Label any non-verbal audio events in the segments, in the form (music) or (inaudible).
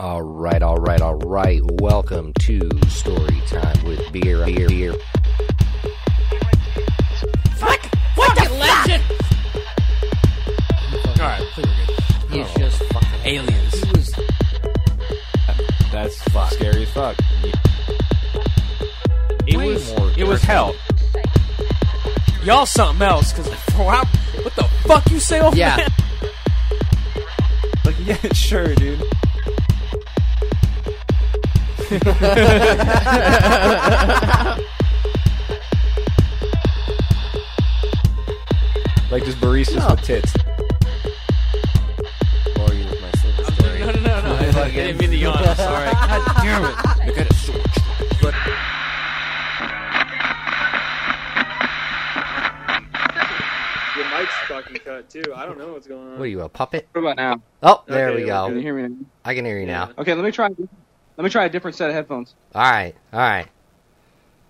All right, all right, all right. Welcome to Story Time with Beer, Beer, Beer. Fuck! Fucking legend! Alright, I think we're good. He's just fucking Aliens. He was That's scary as fuck. It Way was, more it was hell. Y'all something else, cause (laughs) what the fuck you say over Yeah. there? (laughs) Like, yeah, (laughs) sure, dude. (laughs) like just baristas with tits. bore you with my silver story. no, no, no. I, I didn't mean to yawn. I'm sorry. God damn it. I got a sword. But Your mic's fucking cut too. I don't know what's going on. What are you, a puppet? What about now? Oh, there Okay, we Can you go. hear me? now? I can hear you now. Okay, let me try. Let me try a different set of headphones. All right, all right.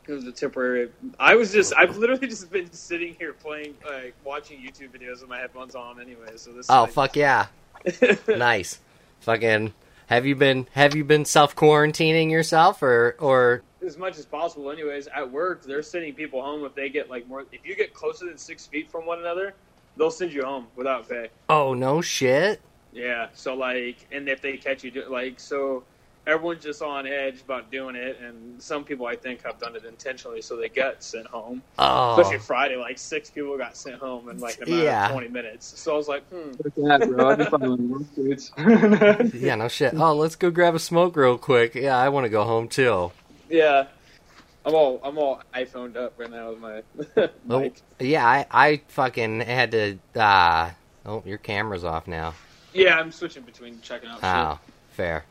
It was a temporary. I was just. I've literally just been sitting here playing, like watching YouTube videos with my headphones on anyway. So this. Oh, like, fuck yeah. (laughs) Nice. Fucking. Have you been Have you been self quarantining yourself or or as much as possible. Anyways, at work they're sending people home if they get like more. If you get closer than six feet from one another, they'll send you home without pay. oh no shit? Yeah. So like, and if they catch you, like, so everyone's just on edge about doing it, and some people I think have done it intentionally, so they get sent home. Especially Oh, Friday, like six people got sent home in like a matter Yeah. of twenty minutes. So I was like, hmm. That, bro. I just following work dudes. (laughs) yeah, no shit. Oh, let's go grab a smoke real quick. Yeah, I want to go home too. Yeah. I'm all I'm all iPhoned up right now with my (laughs) Oh, mic. yeah, I I fucking had to. uh Oh, your camera's off now. Yeah, I'm switching between checking out. Oh, fair.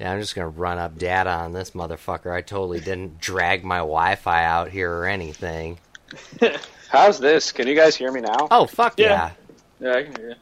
Yeah, I'm just gonna run up data on this motherfucker. I totally didn't drag my Wi-Fi out here or anything. (laughs) How's this? Can you guys hear me now? Oh fuck yeah! Yeah. yeah, I can hear you.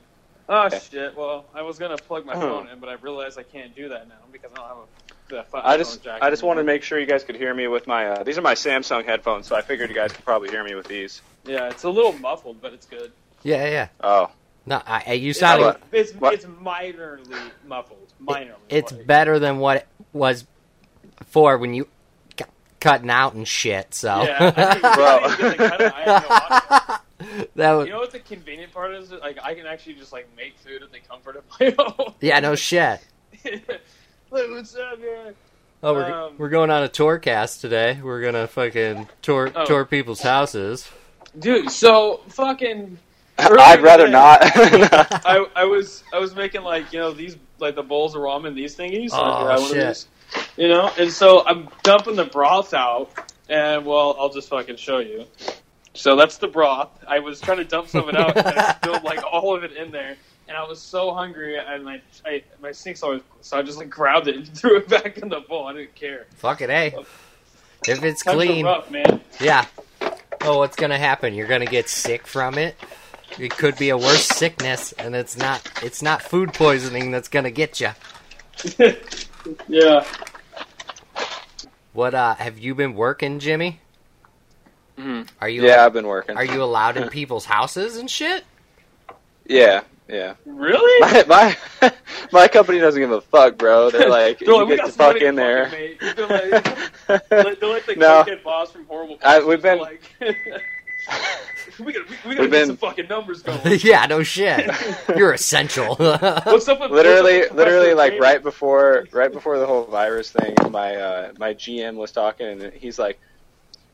Oh Okay. shit! Well, I was gonna plug my Oh. phone in, but I realized I can't do that now because I don't have a. The phone I just jack I just wanted to make sure you guys could hear me with my uh, these are my Samsung headphones, so I figured you guys could probably hear me with these. Yeah, it's a little muffled, but it's good. Yeah, yeah. Oh, No, I, I- you It's, sounded. what? it's, it's minorly muffled. Minorly. It's like- better than what it was for when you c- cutting out and shit. So Yeah, I think, Bro. I think it's kinda- I have no (laughs) that was You know what the convenient part is? Like I can actually just like make food at the comfort of my (laughs) home. yeah, no shit. (laughs) like, what's up, man? Oh, we're Um, we're going on a tour cast today. We're gonna fucking tour Oh. tour people's houses. Dude, so fucking. I'd rather today, not. I, I was I was making like you know these like the bowls of ramen these thingies. Oh, Like, I had one of shit. You know, and so I'm dumping the broth out, and well, I'll just fucking show you. So that's the broth. I was trying to dump some of it out, and I (laughs) spilled like all of it in there, and I was so hungry, and my I, my sink's always so I just like grabbed it and (laughs) threw it back in the bowl. I didn't care. Fuck it, hey. If it's clean, rough, man. yeah. Oh, what's gonna happen? You're gonna get sick from it. It could be a worse sickness, and it's not. It's not food poisoning that's gonna get you. (laughs) yeah. What? Uh, have you been working, Jimmy? Mhm. Are you? yeah, I've been working. Are you allowed in (laughs) people's houses and shit? Yeah, yeah. Really? My my (laughs) my company doesn't give a fuck, bro. They're like, They're you like, we get got to fuck in there. fucking. They're like, they're like- the No. cokehead boss from Horrible. I- we've been- Like, (laughs) we gotta, we, we gotta We've get been- some fucking numbers (laughs) going. yeah, no shit. (laughs) You're essential. What's up with literally, what's up with literally, like Jay? right before, right before the whole virus thing, my uh, my GM was talking, and he's like,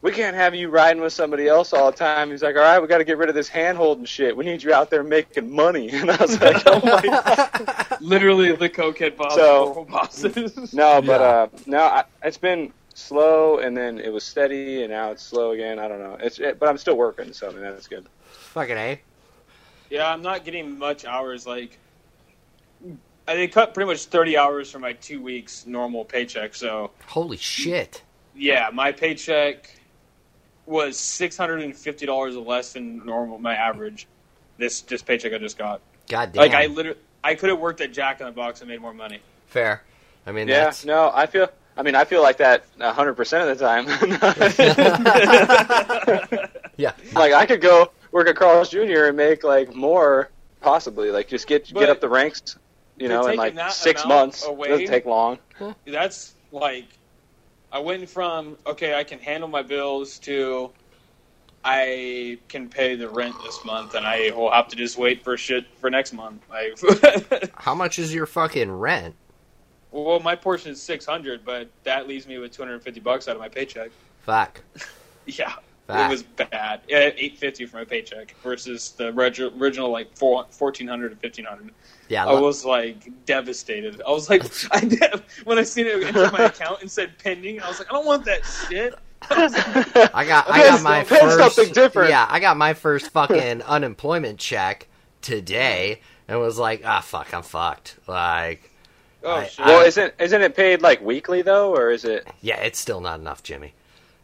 "We can't have you riding with somebody else all the time." He's like, "All right, we got to get rid of this hand holding shit. We need you out there making money." And I was like, "Oh my." Literally the cokehead boss So- Bosses. No, but Yeah. uh, no, I, it's been slow, and then it was steady, and now it's slow again. I don't know. It's it, but I'm still working, so I mean that's good. Fucking a. yeah, I'm not getting much hours. Like, I they cut pretty much 30 hours from my two weeks normal paycheck. So Holy shit. yeah, my paycheck was six hundred and fifty dollars less than normal. My average. This this paycheck I just got. God damn. Like I literally, I could have worked at Jack in the Box and made more money. Fair. I mean, Yeah, that's. no, I feel. I mean, I feel like that 100 percent of the time. (laughs) Yeah. (laughs) like I could go work at Carl's Jr. and make like more, possibly. Like just get But- get up the ranks. you know, in like six months. away. It doesn't take long. That's like I went from okay, I can handle my bills to I can pay the rent this month, and I will have to just wait for shit for next month. Like, (laughs) How much is your fucking rent? Well, my portion is six hundred, but that leaves me with two hundred and fifty bucks out of my paycheck. Fuck. (laughs) Yeah, Fuck. it was bad. Eight fifty for my paycheck versus the reg- original like four, fourteen hundred to fifteen hundred. Yeah, I was like devastated. I was like, (laughs) I did, when I seen it enter my (laughs) account and said pending, I was like, I don't want that shit. I got I got my first something different. Yeah, I got my first fucking unemployment check today and was like, ah fuck, I'm fucked. Like Oh I- shit! well, I- isn't isn't it paid like weekly though, or is it? yeah, it's still not enough, Jimmy.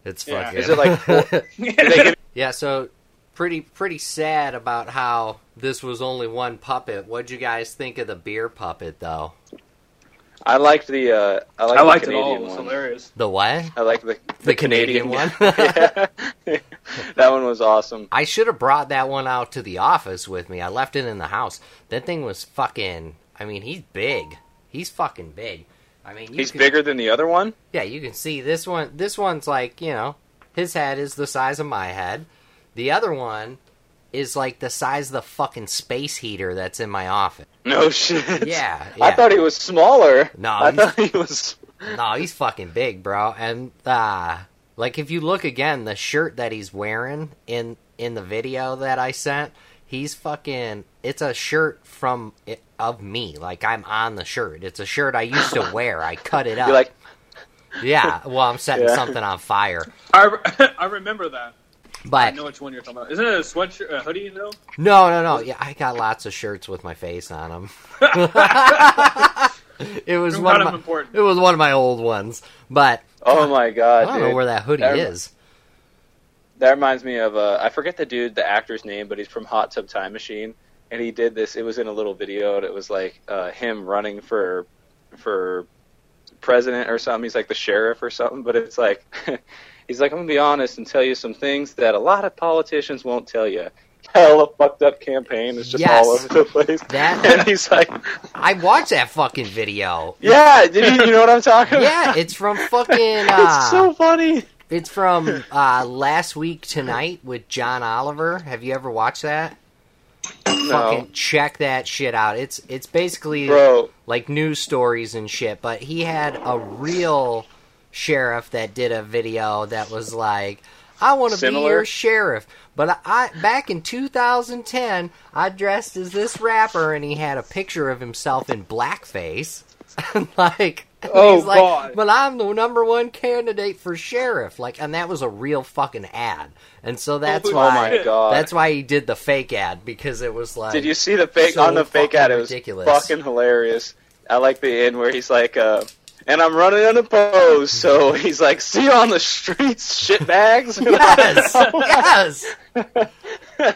It's Yeah. fucking Is it like? full- (laughs) they give- (laughs) Yeah, so pretty pretty sad about how this was only one puppet. What'd you guys think of the beer puppet though? I liked the. Uh, I liked I liked the it all. Canadian It was one. hilarious. The what? I like the The Canadian one? (laughs) yeah. that one was awesome. I should have brought that one out to the office with me. I left it in the house. That thing was fucking. I mean, he's big. He's fucking big. I mean, He's can- bigger than the other one. Yeah, you can see this one. This one's like you know, his head is the size of my head. The other one is like the size of the fucking space heater that's in my office. No (laughs) shit. Yeah, I thought he was smaller. No, I thought he was. No, he's fucking big, bro. And uh like if you look again, the shirt that he's wearing in in the video that I sent, he's fucking it's a shirt from of me. Like I'm on the shirt. It's a shirt I used to wear. I cut it (laughs) up. You're like, yeah, well, I'm setting Yeah. something on fire. (laughs) I, I remember that. But I know which one you're talking about. Isn't it a sweatshirt, a hoodie though? no, no, no. Yeah, I got lots of shirts with my face on them. (laughs) it was Kind one of of my, important. it was one of my old ones. But oh my god, I don't dude. know where that hoodie That- is. That reminds me of uh, I forget the dude, the actor's name, but he's from Hot Tub Time Machine, and he did this. It was in a little video, and it was like uh, him running for for president or something. He's like the sheriff or something, but it's like (laughs) he's like I'm gonna be honest and tell you some things that a lot of politicians won't tell you. (laughs) Hell, a fucked up campaign is just Yes. all over the place. That- (laughs) and he's like, I watched that fucking video. yeah, did you, you know what I'm talking about? Yeah, it's from fucking. Uh, it's so funny. It's from (laughs) uh, last week tonight with John Oliver. Have you ever watched that? No, Fucking check that shit out. It's it's basically bro. like news stories and shit. But he had a real sheriff that did a video that was like, "I want to be your sheriff." But I back in 2010, I dressed as this rapper, and he had a picture of himself in blackface, (laughs) like. (laughs) Oh, he's like, God. but I'm the number one candidate for sheriff. Like, and that was a real fucking ad. And so that's Oh, why my God. that's why he did the fake ad because it was like Did you see the fake so on the fake fucking ad? It was ridiculous. fucking hilarious. I like the end where he's like, uh, and I'm running unopposed, so (laughs) he's like, see you on the streets, shitbags. yes, (laughs) yes.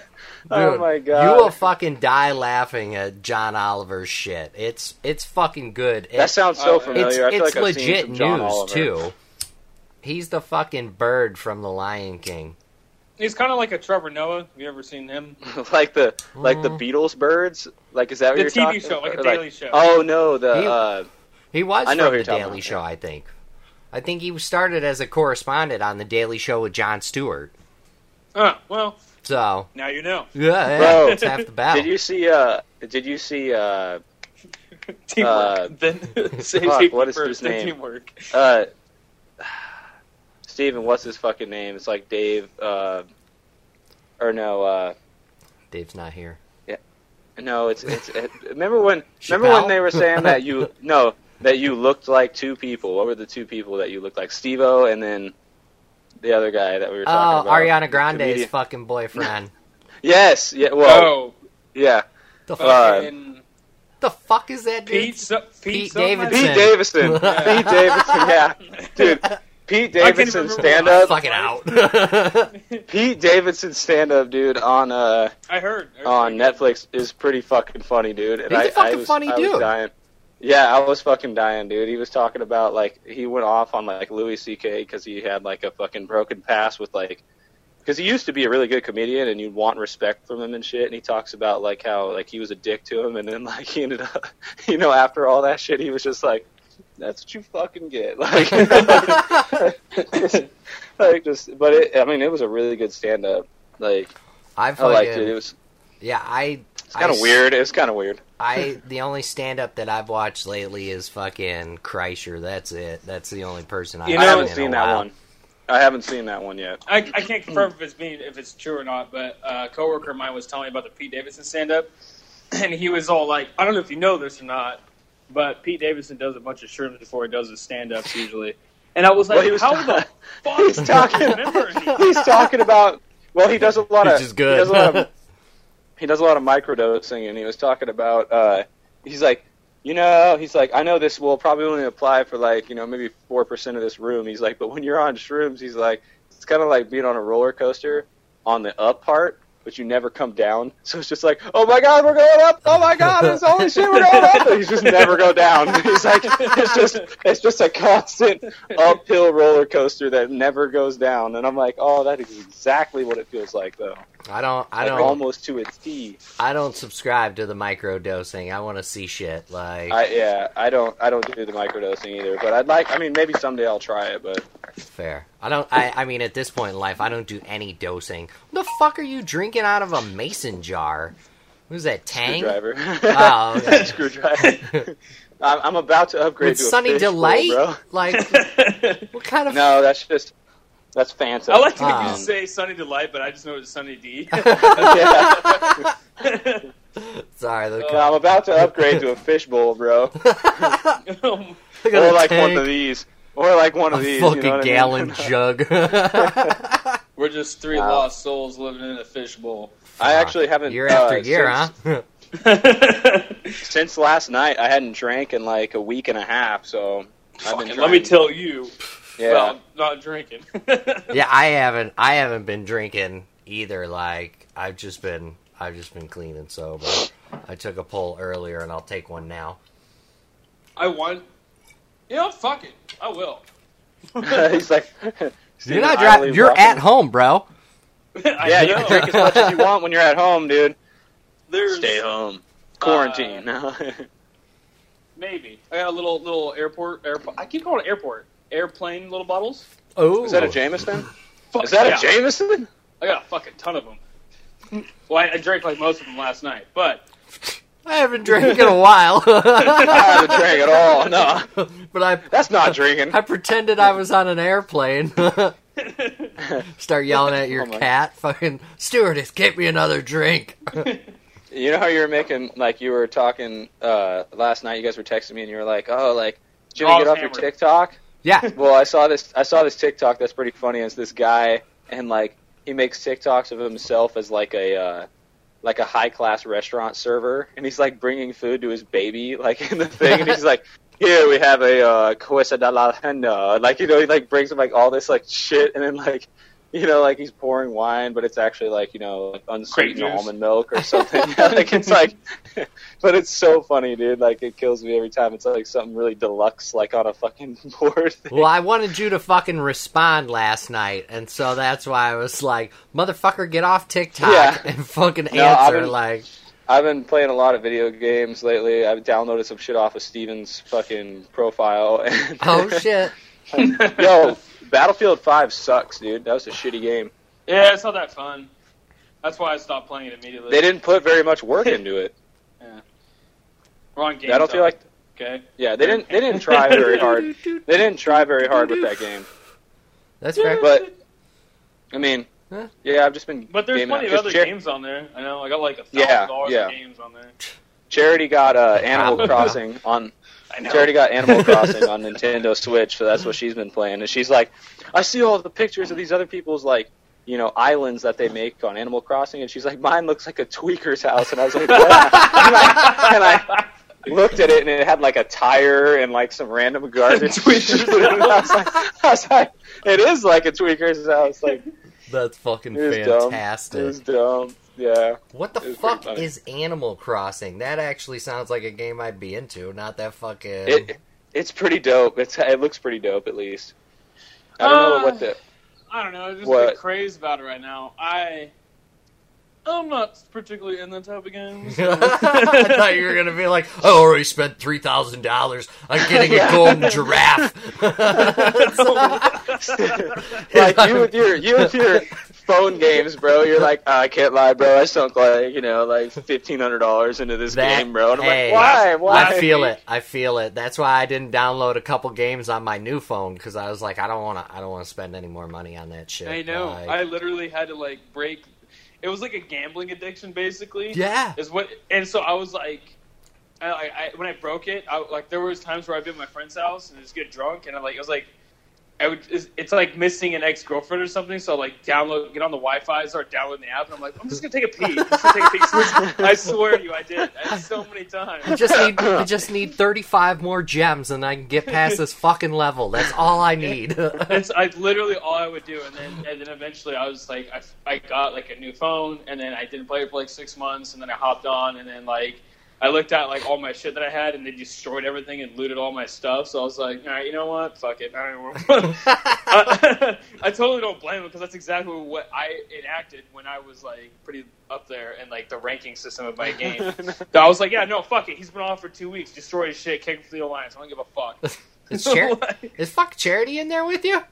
Oh my god. You will fucking die laughing at John Oliver's shit. It's it's fucking good. that sounds so familiar. it's I feel it's like I've seen legit some news Oliver. too. He's the fucking bird from The Lion King. He's kind of like a Trevor Noah. Have you ever seen him? (laughs) like the like the Mm. Beatles birds. Like is that what The you're TV talking show, like a or Daily Show. Oh no, the He- uh, He was I know from who The Daily about, Show, yeah. I think. I think he started as a correspondent on The Daily Show with Jon Stewart. Oh, well, So now you know. yeah, yeah Bro, it's half the battle. did you see uh did you see uh (laughs) Teamwork. Uh, then (laughs) fuck, what is first, his name? Teamwork. uh Steven, what's his fucking name? It's like Dave uh or no, uh Dave's not here. Yeah. No, it's it's it, remember when remember Chappelle? when they were saying that you (laughs) no, that you looked like two people. What were the two people that you looked like? Steve-O and then the other guy that we were Oh, talking about. Ariana the Grande's comedian. fucking boyfriend. (laughs) Yes, yeah, well, oh, yeah. the, Uh, fucking the fuck is that dude? Pete, so, Pete, Pete something? Davidson. Pete Davidson. (laughs) Pete Davidson, yeah. Dude, Pete Davidson remember stand what- up. Fucking out. (laughs) Pete Davidson stand up, dude, on uh I heard. I heard on. Netflix is pretty fucking funny, dude. And He's a I, fucking I was, funny I was dude. Yeah, I was fucking dying, dude. He was talking about like he went off on like Louis C.K. because he had like a fucking broken pass with like because he used to be a really good comedian, and you'd want respect from him and shit. And he talks about like how like he was a dick to him, and then (laughs) like he ended up, you know, after all that shit, he was just like, "That's what you fucking get." (laughs) Like, (laughs) like just, but it, I mean, it was a really good stand up. Like, I I liked it. It was yeah. I it's kind of weird. It was kind of weird. I (laughs) the only stand up that I've watched lately is fucking Kreischer. That's it. That's the only person I've You I know, seen haven't seen that while. one. I haven't seen that one yet. I, I can't confirm if it's me if it's true or not, but uh, a coworker of mine was telling me about the Pete Davidson stand up, (laughs) and he was all like, "I don't know if you know this or not, but Pete Davidson does a bunch of shrooms before he does his stand ups usually." And I was like, Well, he was "How ta- the (laughs) fuck he's talking- He's talking about. Well, he does a lot of. Which is good. He does a lot of, he does a lot of microdosing, and he was talking about. Uh, he's like, you know, he's like, I know this will probably only apply for like, you know, maybe four percent of this room. He's like, but when you're on shrooms, he's like, it's kind of like being on a roller coaster on the up part. But you never come down, (laughs) so it's just like, oh my god, we're going up! Oh my god, it's holy shit, we're going up! And (laughs) you just never go down. (laughs) He's like, it's just, it's just a constant uphill roller coaster that never goes down. And I'm like, oh, that is exactly what it feels like, though. I don't. I Like, don't. almost to a T. I don't subscribe to the micro dosing. I want to see shit. Like I yeah, I don't I don't do the micro dosing either, but I'd like I mean maybe someday I'll try it, but fair. I don't. I. I mean, at this point in life, I don't do any dosing. What the fuck are you drinking out of a mason jar? Who's that? Tang. screwdriver. Oh, okay. (laughs) screwdriver. (laughs) I'm, I'm about to upgrade With to a Sunny fish bowl, Delight. bro. Like (laughs) what kind of? No, that's just that's fancy. I like to Um, you say Sunny Delight, but I just know it's Sunny D. (laughs) (laughs) Sorry, the No, I'm about to upgrade to a fishbowl, bro. (laughs) Or the like one of these. Or like one of a these. fucking you know what I mean? gallon jug. We're just three Wow. lost souls living in a fishbowl. I actually haven't year after uh, year, since, huh? Since last night, I hadn't drank in like a week and a half, so I've been. Let me tell you. Yeah. Well, not drinking. (laughs) yeah, I haven't. I haven't been drinking either. Like I've just been. I've just been clean and sober. I took a pull earlier, and I'll take one now. I want. You know, fuck it. I will. (laughs) He's like. (laughs) You're not idly driving. You're walking- at home, bro. I Yeah, you know. can drink as much as you want when you're at home, dude. There's Stay home. Uh, Quarantine. maybe. I got a little little airport. Airport. I keep calling it airport. Airplane little bottles. Oh, Is that a Jameson? Fuck Is that yeah. a Jameson? I got a fucking ton of them. Well, I, I drank like most of them last night, but (laughs) I haven't drank in a while, (laughs) I haven't drank at all. No, (laughs) but I that's not drinking. I pretended I was on an airplane. Start yelling at your Oh cat. Fucking stewardess, get me another drink. You know how you were making like you were talking uh, last night. You guys were texting me, and you were like, "Oh, like, did you Oh, get was off your. TikTok?" Yeah, (laughs) Well, I saw this. I saw this TikTok that's pretty funny. It's this guy, and like he makes TikToks of himself as like a uh, like a high class restaurant server, and he's like bringing food to his baby, like in the thing, and he's like, (laughs) "Here we have a uh, de la henna." Like you know, he like brings him like all this like shit, and then like. (laughs) You know, like he's pouring wine, but it's actually like you know, like unsweetened almond milk or (laughs) something. Yeah, (laughs) like it's like, but it's so funny, dude. Like it kills me every time. It's like something really deluxe, like on a fucking board. Thing. Well, I wanted you to fucking respond last night, and so that's why I was like, "Motherfucker, get off TikTok Yeah. and fucking No, I've answer." been- Like, I've been playing a lot of video games lately. I've downloaded some shit off of Steven's fucking profile. And oh shit, Yo, Battlefield 5 sucks, dude. That was a shitty game. yeah, it's not that fun. That's why I stopped playing it immediately. They didn't put very much work into it. (laughs) We're on game. I don't feel like okay. yeah, they didn't they didn't try very hard. They didn't try very hard with that game. that's fair. But I mean, Huh? yeah, I've just been But there's gaming plenty of out. other 'Cause Char- games on there. I know. I got like a Yeah, thousand dollars yeah. of games on there. Charity got uh, (laughs) Animal Crossing on I know. Charity got Animal Crossing on Nintendo Switch, so that's what she's been playing. And she's like, I see all the pictures of these other people's like, you know, islands that they make on Animal Crossing, and she's like, mine looks like a tweaker's house. And I was like, what? and, I, and I looked at it, and it had like a tire and like some random garbage. (laughs) Tweaker's and I was like, I was like, it is like a tweaker's house. Like, That's fucking it was dumb. fantastic. It was dumb. Yeah. What the fuck is Animal Crossing? That actually sounds like a game I'd be into. Not that fucking. It it's pretty dope. It's it looks pretty dope at least. I don't know Uh, what the I don't know. I'm just What? a bit crazed about it right now. I I'm not particularly in that type of games. (laughs) I thought you were gonna be like, I already spent three thousand dollars on getting a golden giraffe. (laughs) like you with your you with your phone games, bro. You're like, "Ah, I can't lie, bro. I sunk like you know like fifteen hundred dollars into this That- game, bro. And I'm hey, like, why? Why? I feel it. I feel it. That's why I didn't download a couple games on my new phone because I was like, I don't want to. I don't want to spend any more money on that shit. I know. Like, I literally had to like break. It was like a gambling addiction, basically. yeah. Is what, and so I was like, I, I, I when I broke it, I like there was times where I'd be at my friend's house and just get drunk, and I like it was like. I would, it's, it's like missing an ex girlfriend or something. So like download, get on the Wi-Fi, start downloading the app, and I'm like, I'm just gonna take a pee. I'm just gonna take a pee. (laughs) I swear to you, I did. I did so many times. I just need. I (laughs) just need thirty-five more gems, and I can get past this fucking level. That's all I need. (laughs) That's I literally all I would do, and then and then eventually I was like I, I got like a new phone, and then I didn't play it for like six months, and then I hopped on, and then like I looked at like all my shit that I had, and they destroyed everything and looted all my stuff. So I was like, all right, you know what, fuck it. I, don't I, (laughs) (laughs) I totally don't blame them because that's exactly what I enacted when I was like pretty up there in like the ranking system of my (laughs) game. So I was like, yeah, no, fuck it. He's been off for two weeks. Destroy his shit. Kick him to the alliance. I don't give a fuck. is, Char- Like- is fuck Charity in there with you?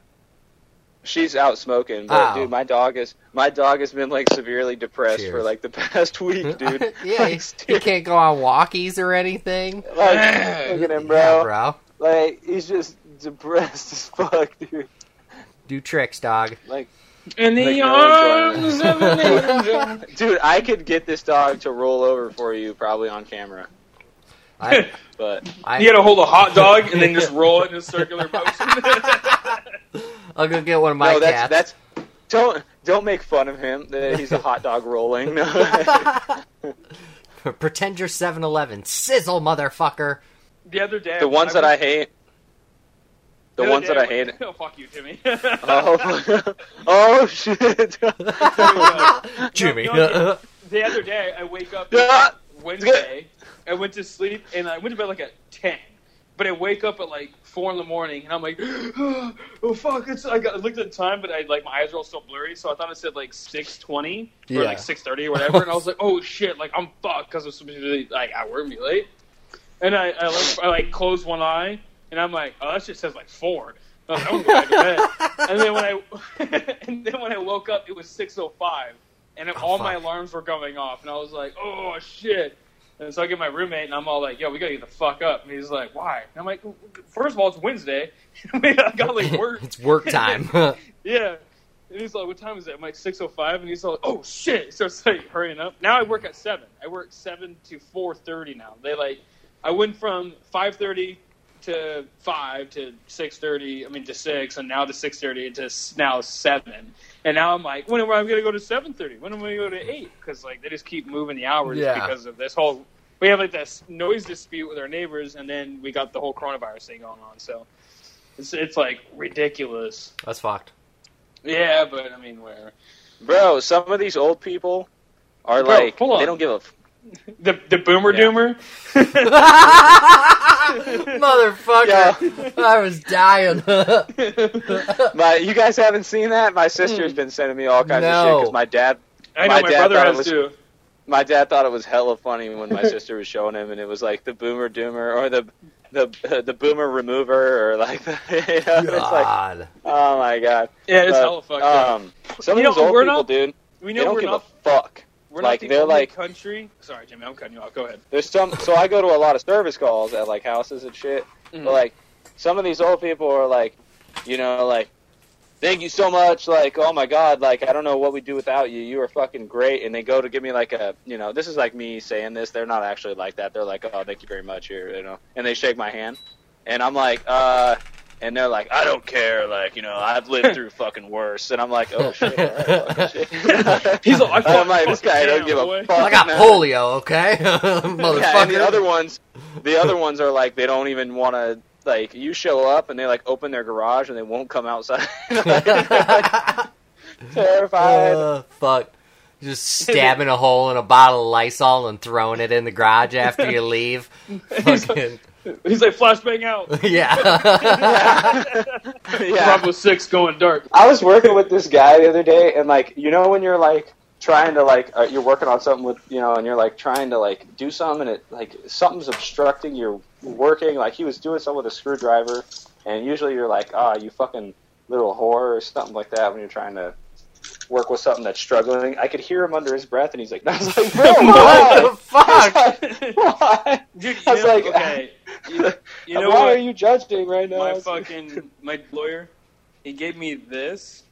She's out smoking, but Oh. dude, my dog is my dog has been like severely depressed Cheers. for like the past week, (laughs) dude. yeah, (laughs) he, Like, he can't go on walkies or anything. Like, look at him, bro. Yeah, bro. Like, he's just depressed as fuck, dude. Do tricks, dog. Like, In Like the no arms of an angel. (laughs) dude, I could get this dog to roll over for you, probably on camera. I, (laughs) But I, You gotta hold a hot dog and then just (laughs) roll it in a circular motion. (laughs) I'll go get one of my no, that's cats. that's don't don't make fun of him that he's a hot dog rolling. Pretend you're 7-Eleven. Sizzle, motherfucker. the other day, the ones that I hate. The other ones day that I went- hate. Oh fuck you, Timmy. Oh, oh shit! Jimmy. no, the other day, I wake up Wednesday. I went to sleep and I went to bed like at ten, but I wake up at like four in the morning and I'm like, (gasps) oh fuck! It's I, got, I looked at the time, but I like my eyes are all still blurry, so I thought it said like six twenty or Yeah. like six thirty or whatever, and I was (laughs) like, oh shit! Like I'm fucked because I'm supposed to be like at work be late, and I I like, I like close one eye and I'm like, oh that shit says like four. I was like, I'm going to bed. (laughs) and then when I (laughs) and then when I woke up, it was six oh five, and all oh, my alarms were going off, and I was like, oh shit. And so I get my roommate, and I'm all like, "Yo, we gotta get the fuck up." And he's like, "Why?" And I'm like, first of all, it's Wednesday. (laughs) I got like (laughs) work. it's work time. (laughs) yeah." And he's like, "What time is it?" I'm like, six oh five. And he's like, "Oh shit!" He starts like hurrying up. Now I work at seven. I work seven to four thirty now. They like, I went from five thirty to five to six thirty. I mean to six, and now to six thirty to now seven. And now I'm like, when am I going to go to seven thirty? When am I going to go to eight? Because like they just keep moving the hours Yeah. because of this whole. We have like this noise dispute with our neighbors, and then we got the whole coronavirus thing going on. So it's it's like ridiculous. That's fucked. Yeah, but I mean, where Bro, some of these old people are Bro, like they don't give a. F- the the boomer Yeah. doomer. (laughs) Motherfucker. I was dying. (laughs) my, you guys haven't seen that? My sister's been sending me all kinds of shit because my dad, I know My my, dad brother thought it has was- too. my dad thought it was hella funny when my sister was showing him, and it was like the boomer doomer or the the the boomer remover or like (laughs) the, you know, it's like oh my god. Yeah, it's But, hella fucked up. Um, some You of these know, old we're people, not- dude, We they don't we're give not a fuck. We're like, not the they're like- country. Sorry, Jimmy, I'm cutting you off. Go ahead. There's some, so I go to a lot of service calls at like houses and shit. Mhm. But like, some of these old people are like, you know, like, thank you so much. Like, oh my god, like I don't know what we'd do without you. You are fucking great. And they go to give me like a, you know, this is like me saying this. They're not actually like that. They're like, oh, thank you very much here, you know. And they shake my hand, and I'm like, uh. And they're like, I don't care, like you know, I've lived (laughs) through fucking worse, and I'm like, oh (laughs) shit, all right, fucking (laughs) shit. He's like, I I'm like, this guy don't give boy. a fuck. I got man. polio, okay? Yeah, Motherfucker. and the other ones, the other ones are like they don't even want to. Like you show up and they like open their garage and they won't come outside. Terrified. Uh, fuck. Just stabbing a hole in a bottle of Lysol and throwing it in the garage after you leave. Fucking. (laughs) He's like flashbang out. (laughs) yeah. (laughs) yeah. Bravo six going dark. I was working with this guy the other day, and like, you know, when you're like trying to like, uh, you're working on something with, you know, and you're like trying to like do something, and it like something's obstructing your working. Like he was doing something with a screwdriver, and usually you're like, ah, you fucking little whore or something like that when you're trying to work with something that's struggling. I could hear him under his breath, and he's like, I was like, bro, what why? the fuck? I why? Dude, I was know, like, okay, you, you (laughs) know why what? are you judging right now? my fucking my lawyer, he gave me this,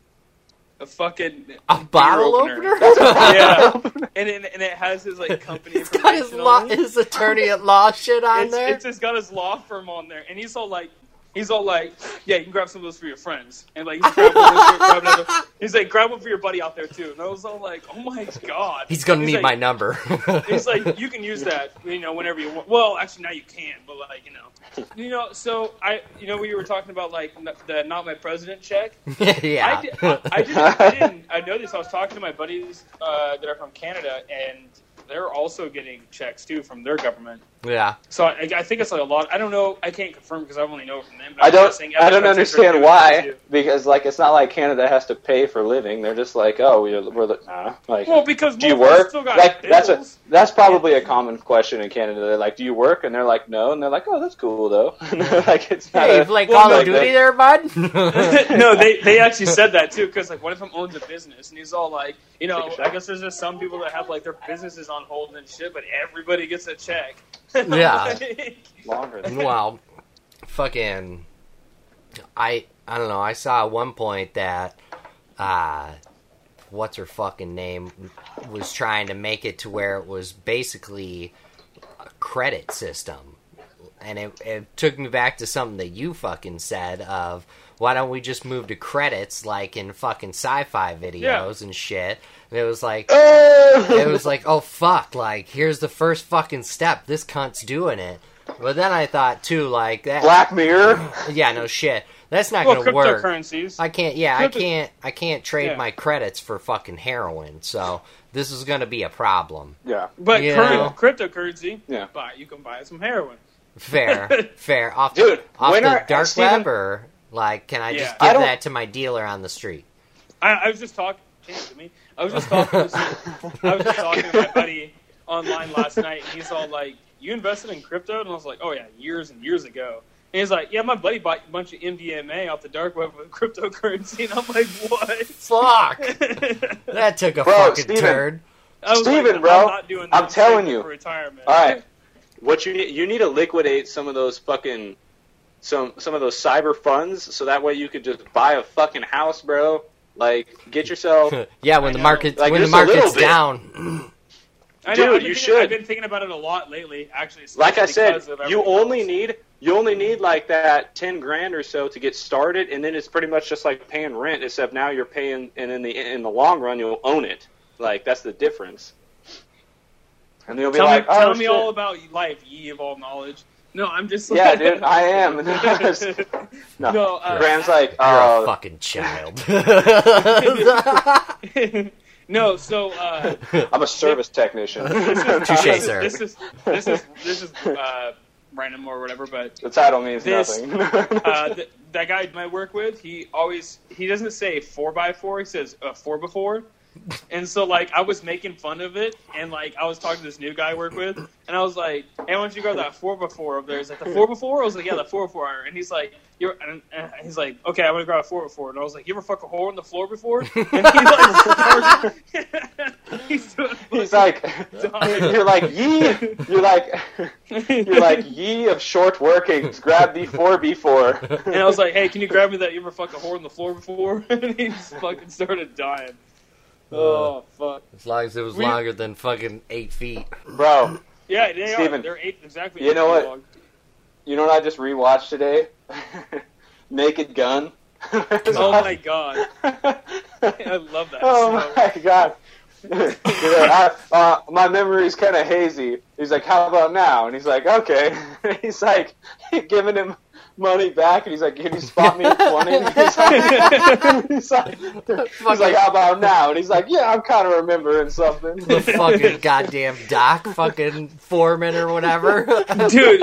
a fucking A bottle opener. opener? (laughs) yeah, and it, and it has his like company It's got his, law, his attorney at law shit on It's, there. it's just got his law firm on there, and he's all like, he's all like, yeah, you can grab some of those for your friends, and like, he's, grab one grab another. he's like, grab one for your buddy out there too, and I was all like, oh my god, He's gonna need like, my number. (laughs) He's like, you can use that, you know, whenever you want. Well, actually, now you can, but like, you know, you know. So I, you know, we were talking about like the not my president check. (laughs) yeah. I, did, I, I didn't, I didn't. I noticed. I was talking to my buddies uh, that are from Canada, and they're also getting checks too from their government. Yeah. So I, I think it's like a lot. I don't know. I can't confirm because I only know from them. But I don't. guessing I don't understand why. Because like it's not like Canada has to pay for living. They're just like, oh, we're, we're the, nah. Like, Well, because do you most of us work? Still got Like that's a that's probably a common question in Canada. They're like, do you work? And they're like, no. And they're like, oh, that's cool though. (laughs) Like it's not. Hey, a, you play well, Call of Duty they- there, bud? (laughs) no, they they actually said that too because like one of them owns a business and he's all like, you know, Take a shot. I guess there's just some people that have like their businesses on hold and shit, but everybody gets a check. I'm (laughs) Yeah. like, longer. Than well, fucking, I I don't know. I saw at one point that, uh, what's her fucking name was trying to make it to where it was basically a credit system, and it it took me back to something that you fucking said of. Why don't we just move to credits like in fucking sci-fi videos and shit? And it was like, oh! it was like, oh fuck, like here's the first fucking step. This cunt's doing it. But then I thought too, like that. Black Mirror. (sighs) Yeah, no shit. That's not well, gonna work. cryptocurrencies. I can't. Yeah, I can't. I can't trade Yeah. my credits for fucking heroin. So this is gonna be a problem. Yeah. but you current, cryptocurrency, Yeah. buy you can buy some heroin. Fair, (laughs) fair. Off, Dude, off when the are- dark Steven- web, or like, can I just give I that to my dealer on the street? I, I was just talking. To me. I was just talking. To, (laughs) I was just talking to my buddy online last night, and he's all like, "You invested in crypto?" And I was like, "Oh yeah, years and years ago." And he's like, "Yeah, my buddy bought a bunch of MDMA off the dark web with cryptocurrency." (laughs) And I'm like, "What?" Fuck. (laughs) That took a Bro, fucking Steven. turd. I was Steven, like, bro, I'm, not doing I'm telling you. for retirement. All right. What you need, you need to liquidate some of those fucking some some of those cyber funds, so that way you could just buy a fucking house, bro. Like, get yourself. (laughs) yeah, when I the know. market Like, when the just a little market's down. (clears throat) I know, Dude, you thinking, should. I've been thinking about it a lot lately. Actually, like I said, you only else. need you only need like that ten grand or so to get started, and then it's pretty much just like paying rent, except now you're paying, and in the in the long run you'll own it. Like that's the difference. And they'll be Tell like, me, oh, tell me all about life, ye of all knowledge. No, I'm just Yeah, like, dude, I am. (laughs) (laughs) No. no, uh, Graham's like, You're a oh, fucking child. (laughs) no. So uh, I'm a service technician. Touche, this is, sir. This is this is this is uh, random or whatever, but The title means This- nothing. uh, th- that guy I might work with, he always he doesn't say four by four. He says uh, four before. And so like I was making fun of it, and like I was talking to this new guy I work with, and I was like, "Hey, why don't you grab that four before over there?" He's like, "The four before?" I was like, "Yeah, the four before." And he's like, "You're," and, he's like, "Okay, I'm gonna grab a four before." And I was like, "You ever fuck a hole on the floor before?" And he like, (laughs) he's, doing He's like, you're like ye, you're like, you're like ye of short workings. Grab the four before. And I was like, "Hey, can you grab me that? You ever fuck a whore on the floor before?" (laughs) And he just fucking started dying. Oh fuck! as long as it was We- longer than fucking eight feet. bro. Yeah, they are. They're eight exactly. you know eight what? long. You know what I just rewatched today? (laughs) Naked Gun. (laughs) Oh my god, (laughs) I love that. Oh so my god. He's like, I, uh, my memory's kind of hazy. He's like, "How about now?" And he's like, "Okay." he's like giving him money back, and he's like, "Can you spot me at 20? (laughs) He's like, he's like, he's like, "How about now?" And he's like, "Yeah, I'm kind of remembering something." the fucking goddamn doc, fucking foreman or whatever. (laughs) Dude,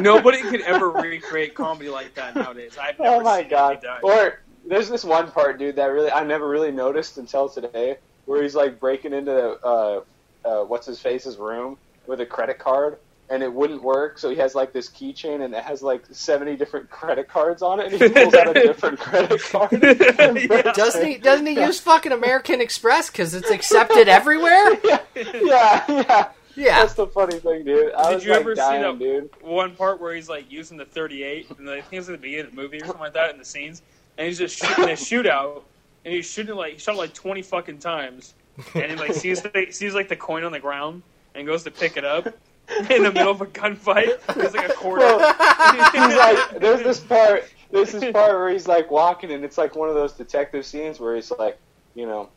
nobody could ever recreate comedy like that nowadays. I've never oh my seen god! it be done. Or there's this one part, dude, that really I never really noticed until today, where he's like breaking into uh, uh, what's his face's room with a credit card, and it wouldn't work. So he has like this keychain, and it has like 70 different credit cards on it, and he pulls out a (laughs) different credit card. Yeah. (laughs) (laughs) doesn't he? Doesn't he use fucking American Express because it's accepted everywhere? yeah, yeah, yeah. Yeah. That's the funny thing, dude. I Did was you like ever see dying, that- dude. one part where he's like using the 38, and I think it's at the beginning of the movie or something like that in the scenes, and he's just shooting a shootout, and he's shooting like he shot like 20 fucking times, and he like sees the, sees like the coin on the ground and goes to pick it up (laughs) in the middle of a gunfight. There's like a quarter. (laughs) he's like, there's this part, there's this part where he's like walking, and it's like one of those detective scenes where he's like, you know,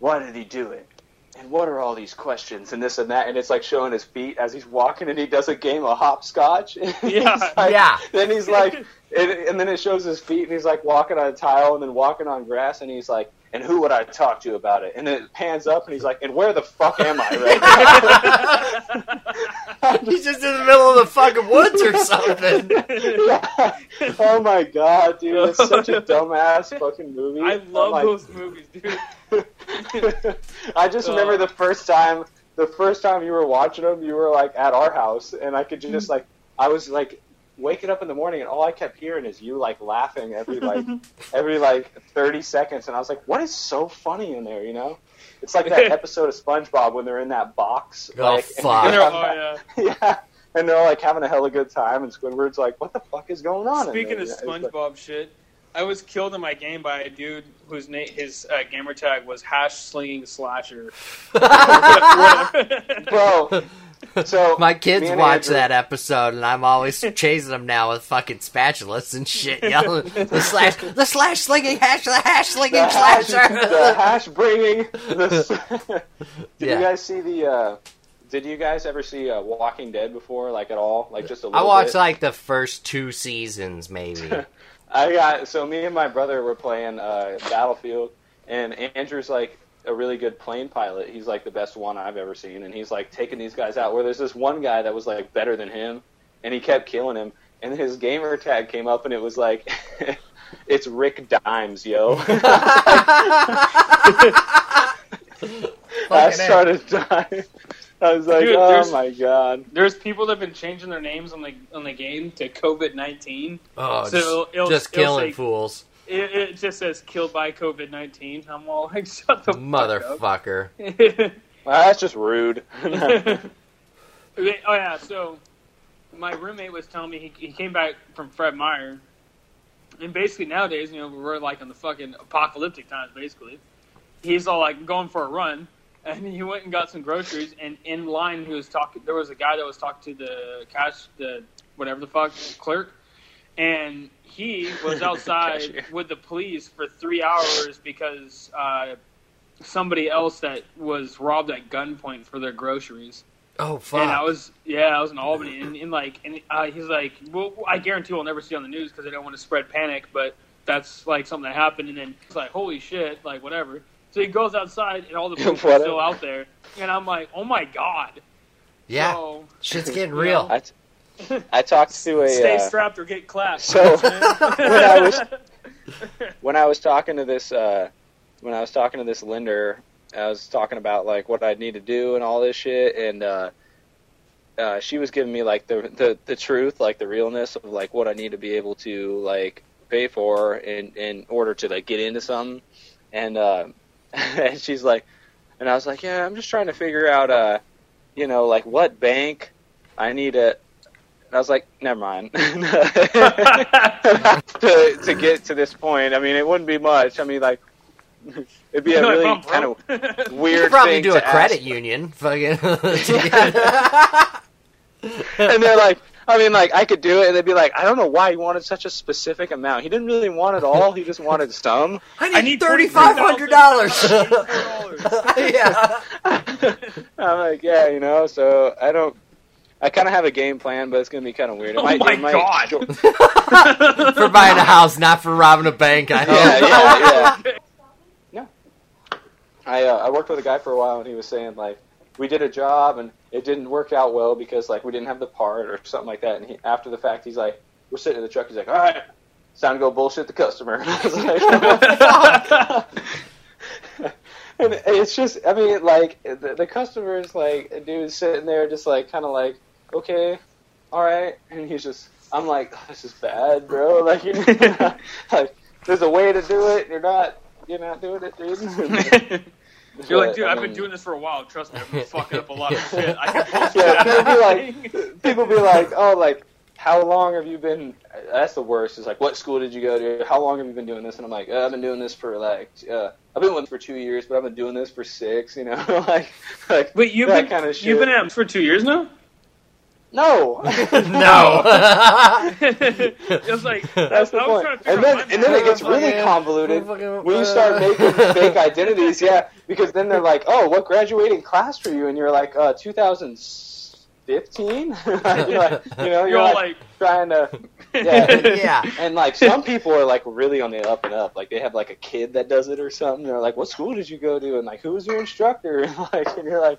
why did he do it? And what are all these questions and this and that? And it's like showing his feet as he's walking, and he does a game of hopscotch. (laughs) And he's Yeah. like- Yeah. Then he's like, and, and then it shows his feet, and he's like walking on a tile, and then walking on grass, and he's like, and who would I talk to about it? And then it pans up, and he's like, and where the fuck am I right now? (laughs) (laughs) He's just in the middle of the fucking woods or something. yeah. Oh my god, dude, it's such a dumbass fucking movie. I love like- those movies, dude. (laughs) I just remember Uh. the first time, the first time you were watching them, you were like at our house, and I could just like, I was like waking up in the morning, and all I kept hearing is you like laughing every (laughs) like every like thirty seconds, and I was like, what is so funny in there, you know? It's like that (laughs) episode of SpongeBob when they're in that box. Oh, like, fuck. (laughs) And they're, oh, yeah. yeah. And they're like having a hella good time, and Squidward's like, "What the fuck is going on?" Speaking there? of Yeah, it's like- SpongeBob shit, I was killed in my game by a dude whose name, his uh, gamer tag was hash slinging slasher. bro. So (laughs) My kids watch Andrew- that episode, and I'm always (laughs) chasing them now with fucking spatulas and shit, yelling the slash, the slash slinging hash, the hash slinging the hash, slasher. the hash bringing. The, (laughs) did Yeah. you guys see the? Uh, did you guys ever see uh, Walking Dead before? Like at all? Like just a little I watched bit? like the first two seasons, maybe. I got so me and my brother were playing uh, Battlefield, and Andrew's like a really good plane pilot. He's like the best one I've ever seen, and he's like taking these guys out. Where there's this one guy that was like better than him, and he kept killing him. And his gamer tag came up, and it was like, (laughs) "It's Rick Dimes, yo." (laughs) (laughs) I started dying. I was like, Dude, "Oh my god!" There's people that have been changing their names on the on the game to COVID nineteen. Oh, So just, it'll- just it'll killing say- fools, It, it just says killed by COVID nineteen. I'm all like, shut the motherfucker. fuck up. (laughs) Well, that's just rude. (laughs) Oh yeah, so my roommate was telling me he, he came back from Fred Meyer, and basically nowadays, you know, we're like in the fucking apocalyptic times. Basically, he's all like going for a run, and he went and got some groceries, and in line he was talking. There was a guy that was talking to the cash, the whatever the fuck clerk, and he (laughs) was outside with the police for three hours because uh, somebody else that was robbed at gunpoint for their groceries. Oh fuck! And I was, yeah, I was in Albany, and, and like, and uh, he's like, well, I guarantee we'll never see on the news because they don't want to spread panic, but that's like something that happened, and then it's like, holy shit, like whatever. So he goes outside, and all the (laughs) police are still out there, and I'm like, oh my god. yeah, So, shit's getting you real. know, I, talked to a. stay uh, strapped or get clapped. so- (laughs) when I was- (laughs) when I was talking to this uh, when I was talking to this lender, I was talking about like what I'd need to do and all this shit, and uh, uh, she was giving me like the, the the truth, like the realness of like what I need to be able to like pay for in in order to like get into something, and uh, (laughs) and she's like, and I was like, yeah, I'm just trying to figure out, uh, you know, like what bank I need to. And I was like, never mind. (laughs) to to get to this point, I mean, it wouldn't be much. I mean, like, (laughs) it'd be a (laughs) Like, really I'm kind of broke. You could weird probably thing do to a credit ask. union. Fucking. And they're like, I mean, like, I could do it, and they'd be like, I don't know why he wanted such a specific amount. He didn't really want it all. He just wanted some. I need thirty five hundred dollars. $25,000. yeah. I'm like, yeah, you know. So I don't. I kind of have a game plan, but it's gonna be kind of weird. It Oh might, my it might God. jo- (laughs) (laughs) for buying a house, not for robbing a bank. I hope. yeah, yeah, (laughs) yeah. I uh, I worked with a guy for a while, and he was saying like we did a job and it didn't work out well because like we didn't have the part or something like that. And he, after the fact, he's like, we're sitting in the truck. He's like, all right, it's time to go bullshit the customer. I was like, and it's just, I mean, like the, the customer is like a dude sitting there, just like kind of like, okay, all right, and he's just, I'm like, this is bad, bro. (laughs) Like, you (laughs) like, there's a way to do it. You're not, you're not doing it, dude. (laughs) You're like, dude, I I've been doing this for a while. Trust me, I've been fucking up a lot of shit. I can bullshit yeah, people be like, people be like, oh, like, how long have you been? That's the worst. Is like, what school did you go to? How long have you been doing this? And I'm like, uh, I've been doing this for like, uh, I've been with it for two years, but I've been doing this for six. You know, like, like Wait, you've that been kind of shit. you've been at for two years now. No, (laughs) no. (laughs) it was like That's the I point. trying to figure And then, and then it gets really convoluted when you start making (laughs) fake identities. Yeah, because then they're like, "Oh, what graduating class were you?" And you're like, "Uh, 2015." you're like, you know, you're, You're like, like- trying to, yeah. yeah. And like some people are like really on the up and up. Like they have like a kid that does it or something. They're like, "What school did you go to?" And like, "Who was your instructor?" And like, and you're like,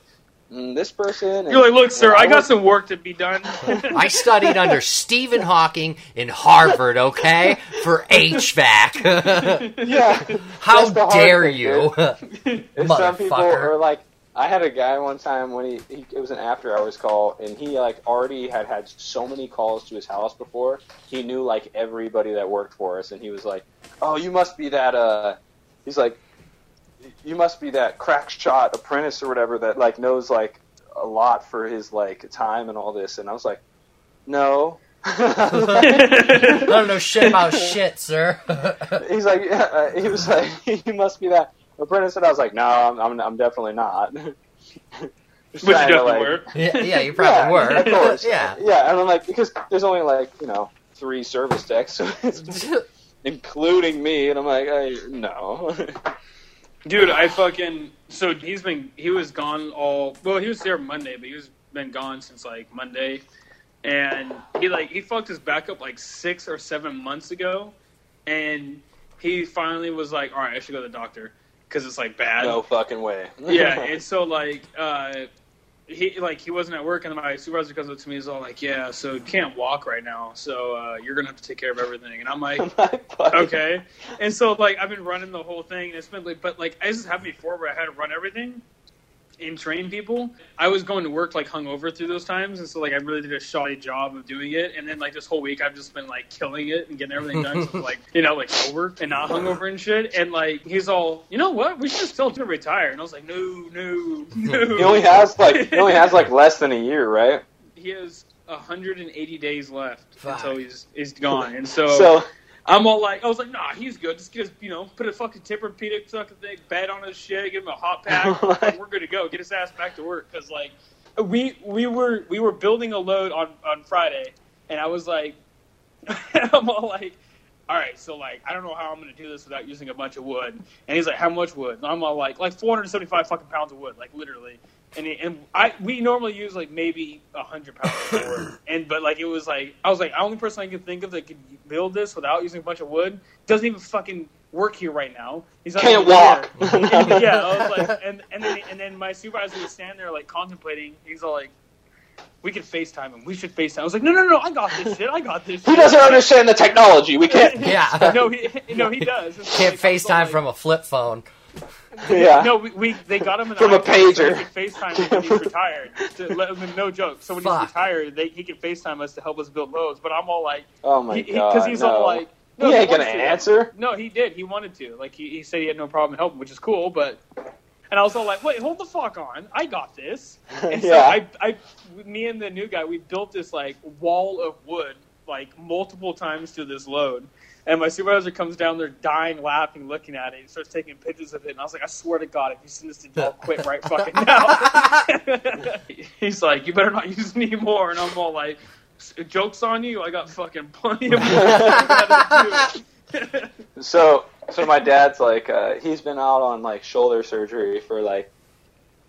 mm, "This person." And, You're like, look, sir, and I got work- some work to be done. (laughs) I studied under Stephen Hawking in Harvard, okay, for HVAC. (laughs) Yeah. How That's the hard dare thing, you, And (laughs) some people are like, I had a guy one time when he, he it was an after hours call, and he like already had had so many calls to his house before. He knew like everybody that worked for us, and he was like, "Oh, you must be that." uh He's like, "You must be that crack shot apprentice or whatever that like knows like a lot for his like time and all this." And I was like, "No." (laughs) I don't know shit about (laughs) shit, sir. (laughs) He's like, yeah, uh, he was like, you must be that apprentice, and I was like, no, I'm, I'm, I'm definitely not. Just Which you definitely like- were. yeah, yeah, you probably yeah, were. of course, yeah. yeah, and I'm like, because there's only like, you know, three service decks, so it's including me, and I'm like, I, no. Dude, I fucking so he's been he was gone all well he was there Monday, but he was been gone since like Monday, and he like he fucked his back up like six or seven months ago, and he finally was like, all right, I should go to the doctor because it's like bad. no fucking way. yeah, (laughs) and so like uh, he like he wasn't at work, and my supervisor comes up to me, he's all like, yeah, so you can't walk right now, so uh, you're gonna have to take care of everything, and I'm like. I'm like, fuck. okay. And so like I've been running the whole thing, and it's been like, but like I just happened before where I had to run everything and train people. I was going to work like hungover through those times, and so like I really did a shoddy job of doing it. And then like this whole week I've just been like killing it and getting everything done, so, like (laughs) you know like sober and not hungover and shit. And like he's all, you know what? We should just tell him to retire. And I was like, no, no, no. He only has like, he only has like less than a year, right? he has 180 days left Fuck. until he's he's gone, and so So, I'm all like, I was like, nah, he's good. Just get his, you know, put a fucking Tempur-Pedic fucking thing, bed on his shit, give him a hot pack. (laughs) like, we're good to go. Get his ass back to work because like we we were we were building a load on on Friday, and I was like, (laughs) I'm all like. All right, so like I don't know how I'm gonna do this without using a bunch of wood. And he's like, "How much wood?" And I'm all like, "Like 475 fucking pounds of wood, like literally." And he, and I we normally use like maybe a 100 pounds of wood, (coughs) and but like it was like I was like the only person I can think of that could build this without using a bunch of wood doesn't even fucking work here right now. He's not Can't even walk. (laughs) here. yeah, I was like, and and then and then my supervisor was standing there like contemplating. He's all like, "We could FaceTime him. We should FaceTime." I was like, "No, no, no! I got this shit. I got this." he shit." doesn't understand the technology. We can't. (laughs) Yeah. no, he no he does. And so, Can't like, I was all FaceTime like- from a flip phone. Yeah. No, we, we they got him an From a iPhone so pager. he could FaceTime him when he's retired. To let him no joke. So when Fuck. he's retired, they, he can FaceTime us to help us build loads. But I'm all like, Oh my he, god. because he's no. all like, no, he ain't wants gonna to. answer. No, he did. He wanted to. Like he, he said he had no problem helping, which is cool. But and I was all like, wait, hold the fuck on, I got this. (laughs) And so Yeah. I, I, me and the new guy, we built this like wall of wood, like multiple times to this load. And my supervisor comes down there dying, laughing, looking at it. He starts taking pictures of it. And I was like, I swear to God, if you send this to Dell, quit right fucking (laughs) now. (laughs) He's like, you better not use it anymore. And I'm all like, joke's on you. I got fucking plenty of wood. So, so my dad's like, uh, he's been out on like shoulder surgery for like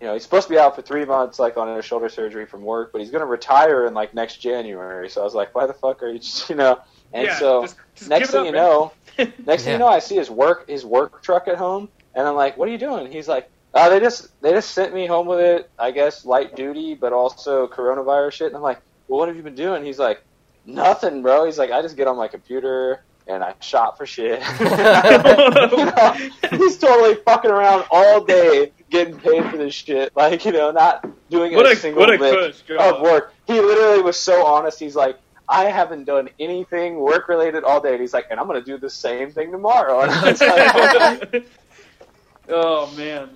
you know, he's supposed to be out for three months, like on a shoulder surgery from work, but he's going to retire in like next January. So I was like, why the fuck are you, just, (laughs) you know? And Yeah, so just- just next thing up, you man. know, (laughs) next thing Yeah. you know, I see his work his work truck at home, and I'm like, what are you doing? He's like, uh, they just they just sent me home with it, I guess light duty, but also coronavirus shit. And I'm like, well, what have you been doing? He's like, nothing, bro. He's like, I just get on my computer and I shop for shit. You (laughs) know, (laughs) he's totally fucking around all day getting paid for this shit. Like, you know, not doing What a, a- single what a lick cush, of work. He literally was so honest. He's like, I haven't done anything work related all day. And he's like, and I'm going to do the same thing tomorrow. (laughs) And I was like, (laughs) oh man.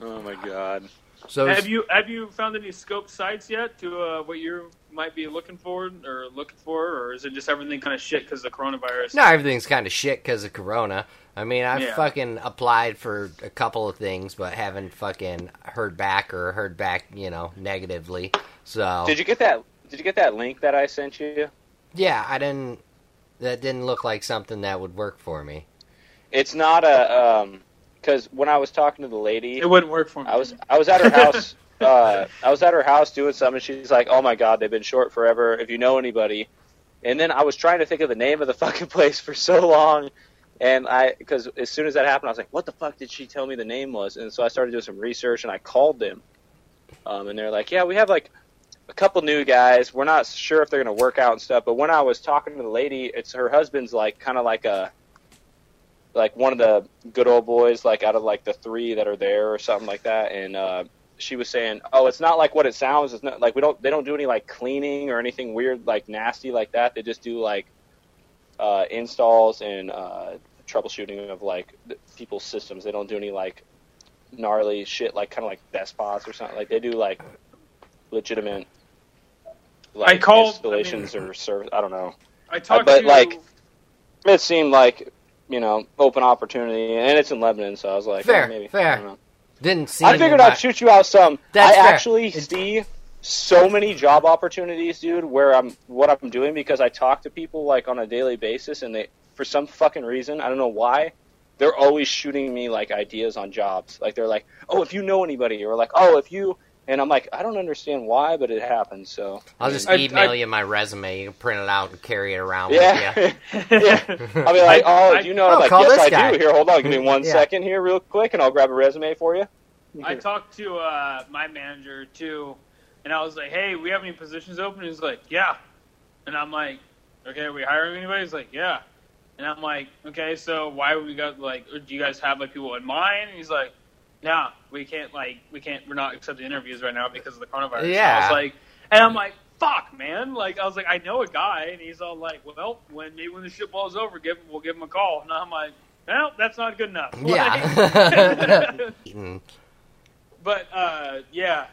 oh my god. So Have you have you found any scope sites yet to uh, what you might be looking for or looking for, or is it just everything kind of shit because of the coronavirus? No, everything's kind of shit because of Corona. I mean, I've Yeah. fucking applied for a couple of things, but haven't fucking heard back or heard back, you know, negatively. So Did you get that? Did you get that link that I sent you? yeah, I didn't. That didn't look like something that would work for me. It's not a um because when I was talking to the lady, It wouldn't work for me. I was I was at her house. (laughs) uh, I was at her house doing something. She's like, "Oh my god, they've been short forever. If you know anybody," and then I was trying to think of the name of the (laughs) fucking place for so long, and I because as soon as that happened, I was like, "What the fuck did she tell me the name was?" And so I started doing some research, and I called them, um, and they're like, "Yeah, we have like." A couple new guys. We're not sure if they're going to work out and stuff. But when I was talking to the lady, it's her husband's like kind of like a like one of the good old boys, like out of like the three that are there or something like that. And uh, she was saying, "Oh, it's not like what it sounds. It's not like we don't they don't do any like cleaning or anything weird like nasty like that. They just do like uh, installs and uh, troubleshooting of like people's systems. They don't do any like gnarly shit like kind of like Best Spots or something. Like they do like legitimate like I called- installations or service. I don't know. I talked but, to like, It seemed like you know open opportunity, and it's in Lebanon, so I was like, Fair, oh, maybe. fair. I don't know. Didn't see. I figured I'd shoot you out some. That's I fair. actually see so many job opportunities, dude, where I'm what I'm doing because I talk to people like on a daily basis, and they for some fucking reason I don't know why they're always shooting me like ideas on jobs. Like they're like, oh, if you know anybody, or like, oh, if you. And I'm like, I don't understand why, but it happens. So I'll just I- email I- you my resume. You can print it out and carry it around yeah, with (laughs) yeah. I'll be like, (laughs) oh, I- do you know? Oh, I'm like, call yes, this I guy. do. Here, hold on, give me (laughs) one Yeah. second here, real quick, and I'll grab a resume for you. I talked to uh, my manager too, and I was like, "Hey, we have any positions open?" He's like, "Yeah," and I'm like, "Okay, are we hiring anybody?" He's like, "Yeah," and I'm like, "Okay, so why would we got like? Do you guys have like people in mind?" And he's like, "Nah, we can't like we can't we're not accepting interviews right now because of the coronavirus." And I Yeah. was like, and I'm like, "Fuck, man!" Like I was like, I know a guy, and he's all like, "Well, when maybe when the shit blows over, give we'll give him a call." And I'm like, "Well, that's not good enough." (laughs) Yeah. Like-. (laughs) But uh, yeah.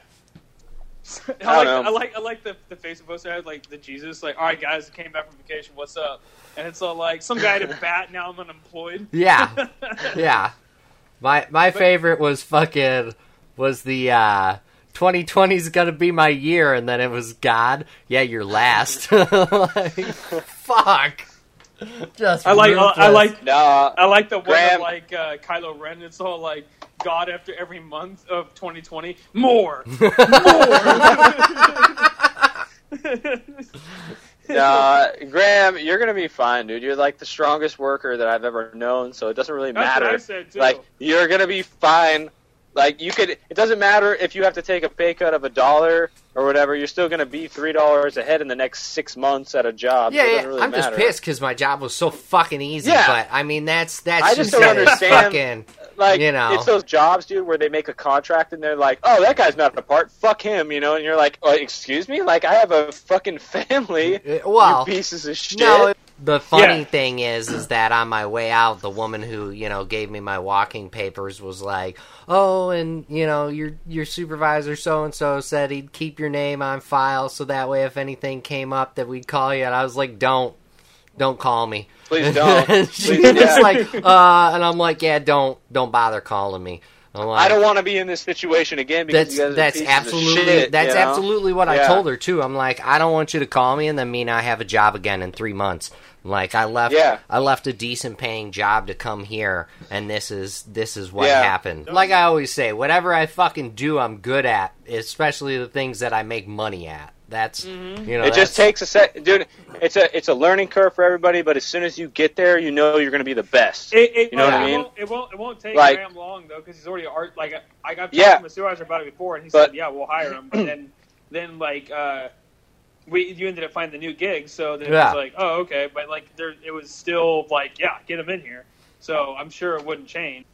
(laughs) I, don't like, know. I like I like the the Facebook post I had like the Jesus like all right guys came back from vacation what's up and it's all like some guy had to bat now I'm unemployed Yeah. yeah. My my favorite was fucking was the uh 2020 is gonna be my year, and then it was God. Yeah, you're last. (laughs) like, fuck. Just I like I, I like Nah, I like the one Graham- of, like uh, Kylo Ren it's all like God after every month of 2020 more (laughs) more (laughs) nah, uh, Graham, you're gonna be fine, dude. You're like the strongest worker that I've ever known, so it doesn't really That's matter. what I said too Like you're gonna be fine. Like you could. It doesn't matter if you have to take a pay cut of a dollar or whatever. You're still gonna be three dollars ahead in the next six months at a job. Yeah, it yeah. really I'm just pissed because my job was so fucking easy. Yeah. But I mean, that's that's I just don't understand. Fucking, Like You know. it's those jobs, dude, where they make a contract and they're like, "Oh, that guy's not a part. Fuck him," you know. And you're like, oh, "Excuse me? Like I have a fucking family." Uh, well, you pieces of shit. No, the funny Yeah. thing is, is that on my way out, the woman who you know gave me my walking papers was like, "Oh, and you know your your supervisor so and so said he'd keep your name on file, so that way if anything came up, that we'd call you." And I was like, "Don't, don't call me." Please don't. And (laughs) she yeah. like, uh, and I'm like, "Yeah, don't, don't bother calling me." I'm I don't want to be in this situation again because that's you guys are that's absolutely shit, that's you know? absolutely what I told her too. I'm like, I don't want you to call me and then mean I have a job again in three months. Like I left, Yeah. I left a decent paying job to come here, and this is this is what Yeah. happened. Like I always say, whatever I fucking do, I'm good at, especially the things that I make money at. That's you know, Mm-hmm. It just takes a sec, dude. It's a it's a learning curve for everybody, but as soon as you get there, you know you're going to be the best. It, it, You know what I it mean? Won't, it won't. It won't take Like- Graham long though, because he's already art. Like I got talked Yeah. to my supervisor about it before, and he But- said, "Yeah, we'll hire him." But then, (clears throat) then like uh, we you ended up finding the new gig, so then it was like, "Oh, okay." But like there, it was still like, "Yeah, get him in here." So I'm sure it wouldn't change.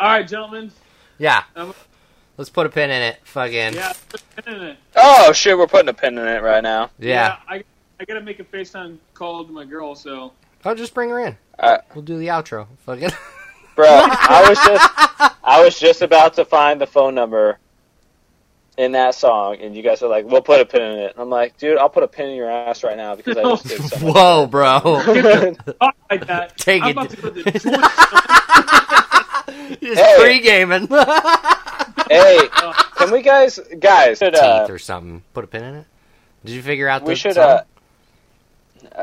All right, gentlemen. yeah. Um, Let's put a pin in it. Fucking Yeah. put a pin in it. Oh shit, we're putting a pin in it right now. yeah. I I gotta make a FaceTime call to my girl, so I'll just bring her in. Uh, We'll do the outro. Fucking. Bro, I was (laughs) just I was just about to find the phone number in that song, and you guys are like, "We'll put a pin in it." I'm like, "Dude, I'll put a pin in your ass right now because I just did so much." (laughs) Whoa, bro. (laughs) oh, like that. Take I'm it. about to go to the. Just Hey. pre-gaming. Hey, can we guys guys should, uh, Teeth or something. Put a pin in it. Did you figure out the we should song? uh,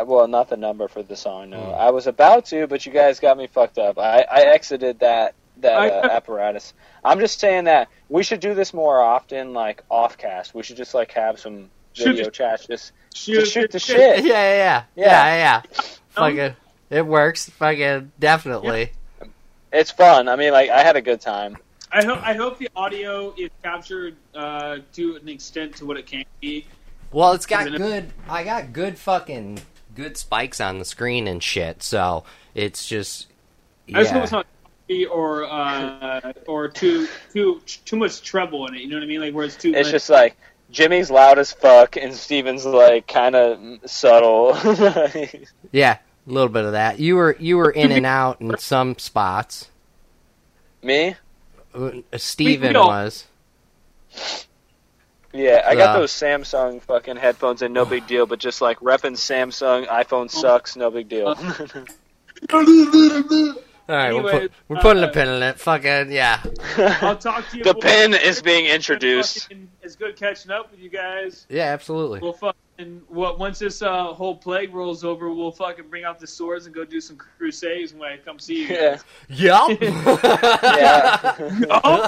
uh, well, not the number for the song. No, Hmm. I was about to, but you guys got me fucked up. I, I exited that that uh, apparatus. I'm just saying that we should do this more often, like offcast. We should just like have some video the- chats. Just Shoot, just shoot the yeah, shit. yeah, yeah, yeah, Yeah. yeah. Fucking, it works. Fucking, definitely. It's fun. I mean, like I had a good time. I hope I hope the audio is captured uh, to an extent to what it can be. Well, it's got good. I got good fucking good spikes on the screen and shit. So it's just. I just hope Yeah. it's not choppy or uh, or too too too much treble in it. You know what I mean? Like where it's too. It's much- just like Jimmy's loud as fuck, and Steven's like kind of subtle. (laughs) Yeah, a little bit of that. You were you were in and out in some spots. Me? Uh, Steven don't- was. Yeah, I got Uh, those Samsung fucking headphones, and no big deal. But just like repping Samsung, iPhone sucks, no big deal. (laughs) All right, we're, put, we're putting a uh, pin in it. Fucking yeah. I'll (laughs) talk to you. the pin is being introduced. It's good catching up with you guys. Yeah, absolutely. We'll fucking well, once this uh, whole plague rolls over, we'll fucking bring out the swords and go do some crusades when I come see you. Yeah, Yup. yeah. (laughs) (laughs) Oh,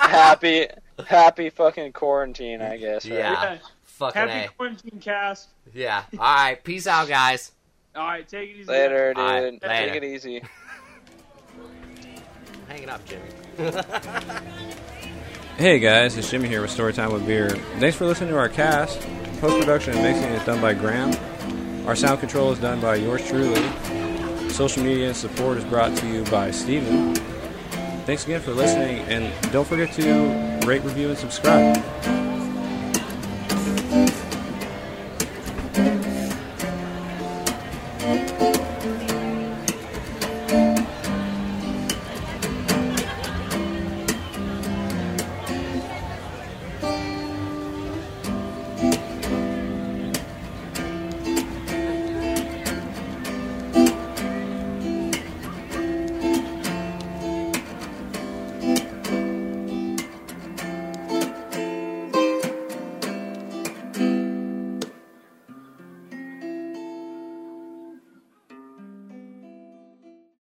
happy, happy fucking quarantine, I guess. Right? Yeah. yeah. Fucking Happy a. quarantine cast. Yeah. All right. Peace out, guys. All right, take it easy. Later, dude. All right, Take it easy. (laughs) Hanging up, Jimmy. Hey guys, it's Jimmy here with Storytime with Beer. Thanks for listening to our cast. Post production and mixing is done by Graham. Our sound control is done by yours truly. Social media support is brought to you by Steven. Thanks again for listening, and don't forget to rate, review, and subscribe.